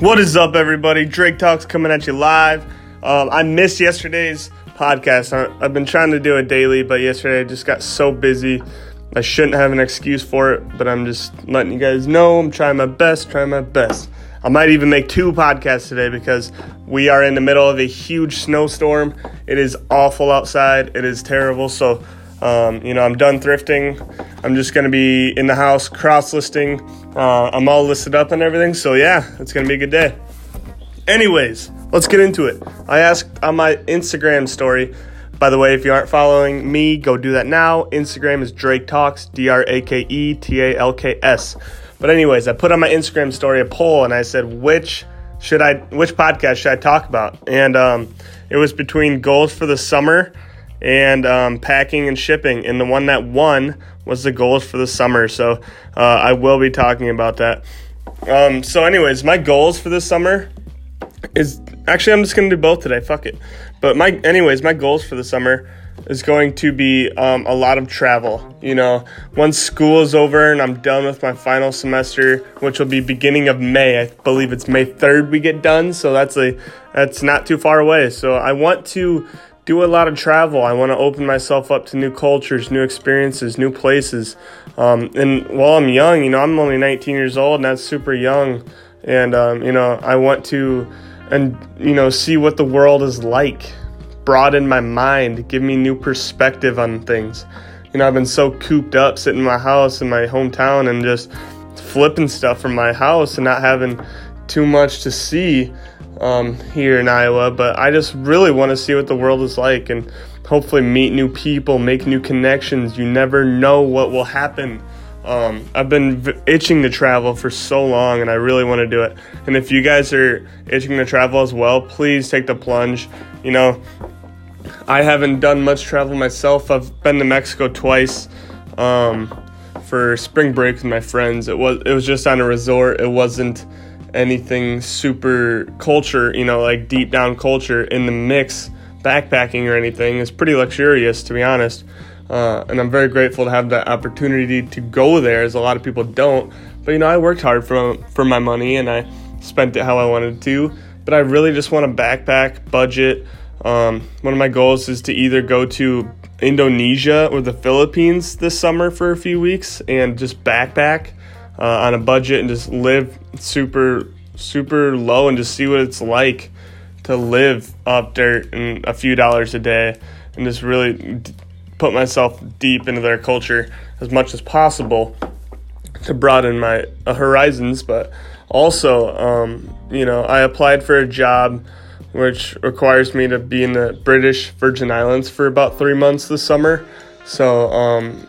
What is up, everybody? Drake Talks coming at you live. Um, I missed yesterday's podcast. I, I've been trying to do it daily, but yesterday I just got so busy. I shouldn't have an excuse for it, but I'm just letting you guys know I'm trying my best, trying my best. I might even make two podcasts today because we are in the middle of a huge snowstorm. It is awful outside. It is terrible. So, um, you know, I'm done thrifting. I'm just going to be in the house cross listing. Uh, I'm all listed up and everything. So, yeah, it's going to be a good day. Anyways, let's get into it. I asked on my Instagram story. By the way, if you aren't following me, go do that now. Instagram is Drake Talks, D R A K E T A L K S. But anyways, I put on my Instagram story a poll and I said which should I which podcast should I talk about? And um, it was between goals for the summer and um, packing and shipping. And the one that won was the goals for the summer. So uh, I will be talking about that. Um, so, anyways, my goals for this summer is actually I'm just gonna do both today. Fuck it. But my anyways, my goals for the summer is going to be um, a lot of travel. You know, once school is over and I'm done with my final semester, which will be beginning of May. I believe it's May 3rd we get done, so that's a that's not too far away. So I want to do a lot of travel. I want to open myself up to new cultures, new experiences, new places. Um, and while I'm young, you know, I'm only 19 years old, and that's super young. And um, you know, I want to and you know see what the world is like broaden my mind, give me new perspective on things. You know, I've been so cooped up sitting in my house in my hometown and just flipping stuff from my house and not having too much to see um, here in Iowa. But I just really want to see what the world is like and hopefully meet new people, make new connections. You never know what will happen. Um, I've been v- itching to travel for so long and I really want to do it. And if you guys are itching to travel as well, please take the plunge. You know, I haven't done much travel myself. I've been to Mexico twice um, for spring break with my friends. It was it was just on a resort. It wasn't anything super culture, you know, like deep down culture in the mix, backpacking or anything. It's pretty luxurious, to be honest. Uh, and I'm very grateful to have that opportunity to go there, as a lot of people don't. But you know, I worked hard for for my money and I spent it how I wanted to. But I really just want to backpack, budget um, one of my goals is to either go to Indonesia or the Philippines this summer for a few weeks and just backpack uh, on a budget and just live super, super low and just see what it's like to live up dirt and a few dollars a day and just really d- put myself deep into their culture as much as possible to broaden my uh, horizons. But also, um, you know, I applied for a job which requires me to be in the British Virgin Islands for about three months this summer. So, um,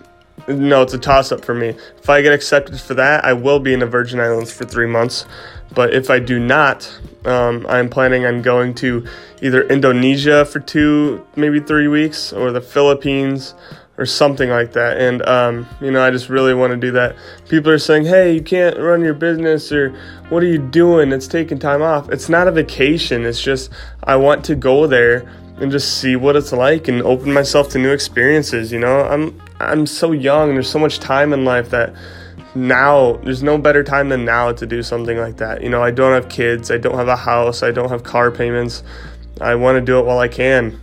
no, it's a toss up for me. If I get accepted for that, I will be in the Virgin Islands for three months. But if I do not, um, I'm planning on going to either Indonesia for two, maybe three weeks, or the Philippines, or something like that. And, um, you know, I just really want to do that. People are saying, hey, you can't run your business, or what are you doing? It's taking time off. It's not a vacation. It's just, I want to go there and just see what it's like and open myself to new experiences. You know, I'm, I'm so young. And there's so much time in life that now there's no better time than now to do something like that. You know, I don't have kids. I don't have a house. I don't have car payments. I want to do it while I can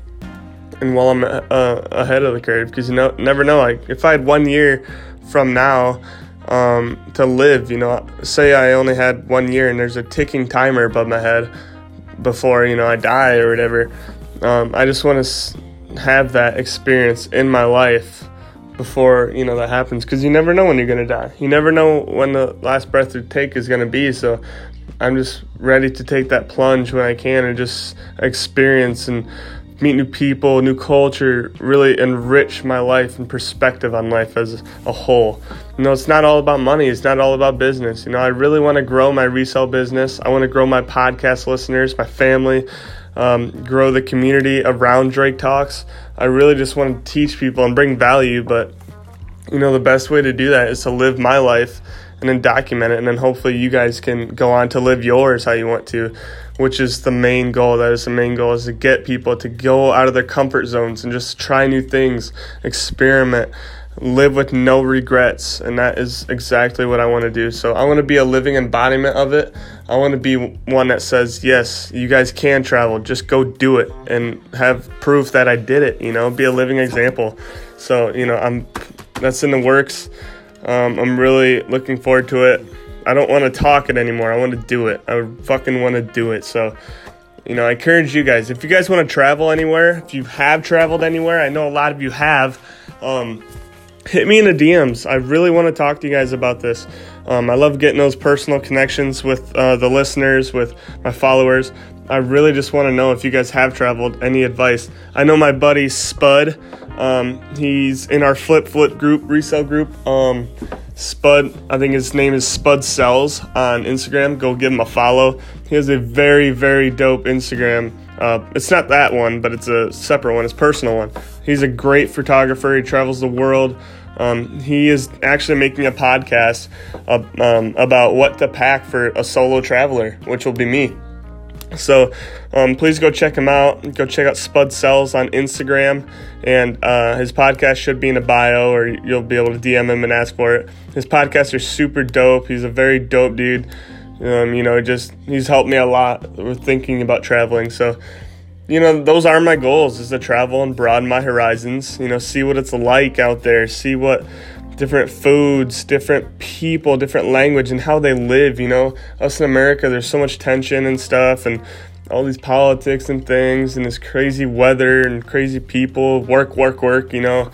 and while I'm uh, ahead of the curve because you know never know like if I had one year from now um, to live you know say I only had one year and there's a ticking timer above my head before you know I die or whatever um, I just want to have that experience in my life before you know that happens because you never know when you're gonna die you never know when the last breath you take is gonna be so I'm just ready to take that plunge when I can and just experience and meet new people, new culture, really enrich my life and perspective on life as a whole. You know, it's not all about money, it's not all about business. You know, I really want to grow my resale business. I want to grow my podcast listeners, my family, um, grow the community around Drake Talks. I really just want to teach people and bring value, but you know, the best way to do that is to live my life and then document it and then hopefully you guys can go on to live yours how you want to which is the main goal that is the main goal is to get people to go out of their comfort zones and just try new things experiment live with no regrets and that is exactly what i want to do. So i want to be a living embodiment of it. I want to be one that says yes you guys can travel just go do it and have proof that i did it you know be a living example. So you know i'm that's in the works. Um, i'm really looking forward to it. I don't want to talk it anymore. I want to do it. I fucking want to do it. So you know i encourage you guys if you guys want to travel anywhere if you have traveled anywhere i know a lot of you have um, hit me in the DMs. I really want to talk to you guys about this. Um, I love getting those personal connections with uh, the listeners, with my followers. I really just want to know if you guys have traveled, any advice. I know my buddy Spud, um, he's in our Flip Flip group, resale group. Um, Spud, I think his name is Spud Sells on Instagram. Go give him a follow. He has a very, very dope Instagram. Uh, it's not that one, but it's a separate one, it's personal one. He's a great photographer. He travels the world. Um, he is actually making a podcast uh, um, about what to pack for a solo traveler, which will be me. So um, please go check him out. Go check out Spud Sells on Instagram, and uh, his podcast should be in a bio, or you'll be able to DM him and ask for it. His podcasts are super dope. He's a very dope dude. Um, you know, just he's helped me a lot with thinking about traveling. So you know, those are my goals is to travel and broaden my horizons, you know, see what it's like out there, see what different foods, different people, different language and how they live, you know. Us in America, there's so much tension and stuff and all these politics and things and this crazy weather and crazy people, work, work, work, you know.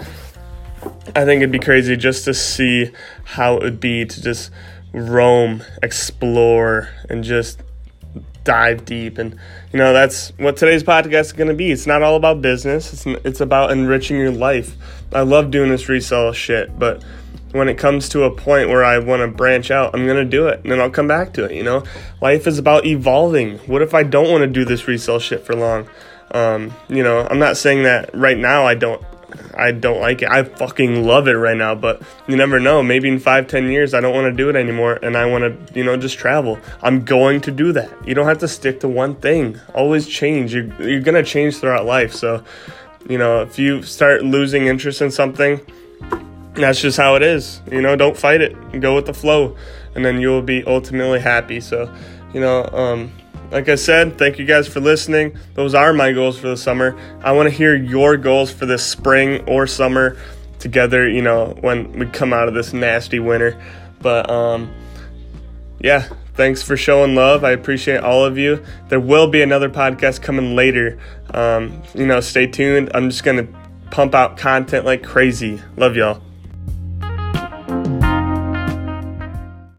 I think it'd be crazy just to see how it would be to just roam, explore, and just dive deep. And you know that's what today's podcast is going to be. It's not all about business. It's, it's about enriching your life. I love doing this resale shit but when it comes to a point where i want to branch out i'm going to do it and then i'll come back to it you know? Life is about evolving. What if i don't want to do this resale shit for long? Um, you know i'm not saying that right now i don't I don't like it. I fucking love it right now, but you never know. Maybe in five, ten years, I don't want to do it anymore, and I want to, you know, just travel. I'm going to do that. You don't have to stick to one thing. Always change. You're, you're gonna change throughout life. So, you know, if you start losing interest in something, that's just how it is. You know, don't fight it. Go with the flow, and then you'll be ultimately happy. So, you know, um, like I said, thank you guys for listening. Those are my goals for the summer. I want to hear your goals for this spring or summer together, you know, when we come out of this nasty winter. But um yeah, thanks for showing love. I appreciate all of you. There will be another podcast coming later. Um, you know, stay tuned. I'm just going to pump out content like crazy. Love y'all.